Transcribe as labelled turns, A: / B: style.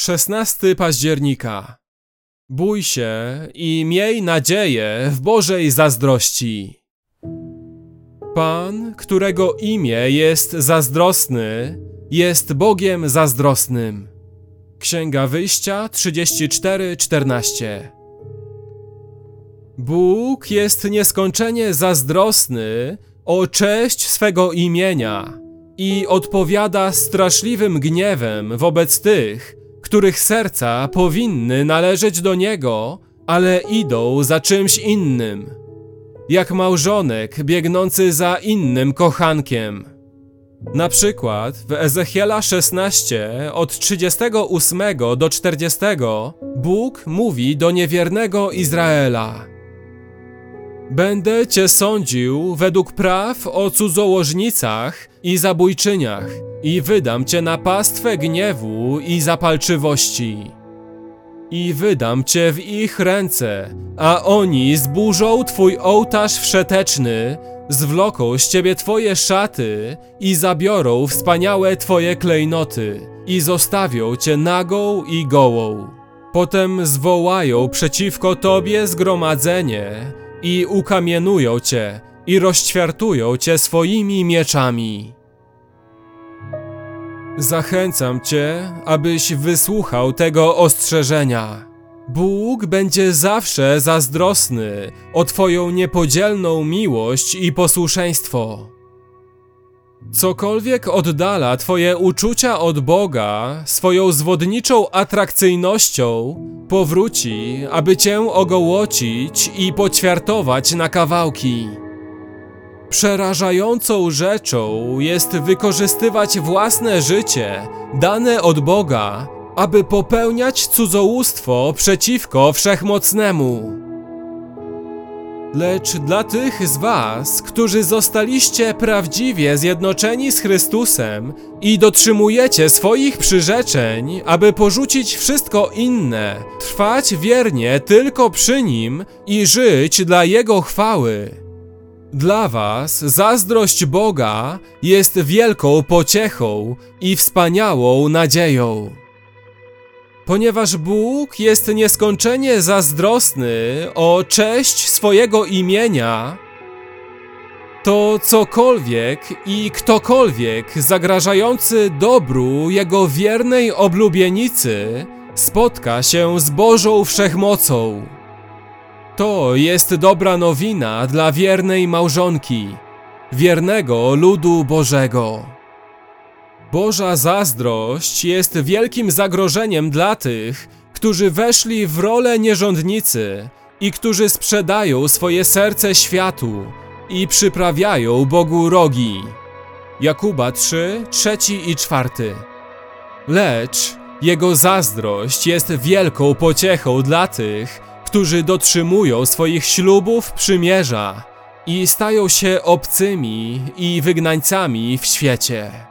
A: 16 października. Bój się i miej nadzieję w Bożej zazdrości. Pan, którego imię jest zazdrosny, jest Bogiem zazdrosnym. Księga Wyjścia 34:14. Bóg jest nieskończenie zazdrosny o cześć swego imienia i odpowiada straszliwym gniewem wobec tych, których serca powinny należeć do Niego, ale idą za czymś innym. Jak małżonek biegnący za innym kochankiem. Na przykład w Ezechiela 16 od 38 do 40 Bóg mówi do niewiernego Izraela: Będę cię sądził według praw o cudzołożnicach i zabójczyniach i wydam cię na pastwę gniewu i zapalczywości. I wydam cię w ich ręce, a oni zburzą twój ołtarz wszeteczny, zwloką z ciebie twoje szaty i zabiorą wspaniałe twoje klejnoty i zostawią cię nagą i gołą. Potem zwołają przeciwko tobie zgromadzenie i ukamienują cię i rozćwiartują cię swoimi mieczami. Zachęcam cię, abyś wysłuchał tego ostrzeżenia. Bóg będzie zawsze zazdrosny o Twoją niepodzielną miłość i posłuszeństwo. Cokolwiek oddala Twoje uczucia od Boga swoją zwodniczą atrakcyjnością, powróci, aby Cię ogołocić i poćwiartować na kawałki. Przerażającą rzeczą jest wykorzystywać własne życie, dane od Boga, aby popełniać cudzołóstwo przeciwko wszechmocnemu. Lecz dla tych z Was, którzy zostaliście prawdziwie zjednoczeni z Chrystusem i dotrzymujecie swoich przyrzeczeń, aby porzucić wszystko inne, trwać wiernie tylko przy Nim i żyć dla Jego chwały. Dla Was zazdrość Boga jest wielką pociechą i wspaniałą nadzieją. Ponieważ Bóg jest nieskończenie zazdrosny o cześć swojego imienia, to cokolwiek i ktokolwiek zagrażający dobru Jego wiernej oblubienicy spotka się z Bożą Wszechmocą. To jest dobra nowina dla wiernej małżonki, wiernego ludu Bożego. Boża zazdrość jest wielkim zagrożeniem dla tych, którzy weszli w rolę nierządnicy i którzy sprzedają swoje serce światu i przyprawiają Bogu rogi. Jakuba 3, trzeci i czwarty. Lecz jego zazdrość jest wielką pociechą dla tych, którzy dotrzymują swoich ślubów przymierza i stają się obcymi i wygnańcami w świecie.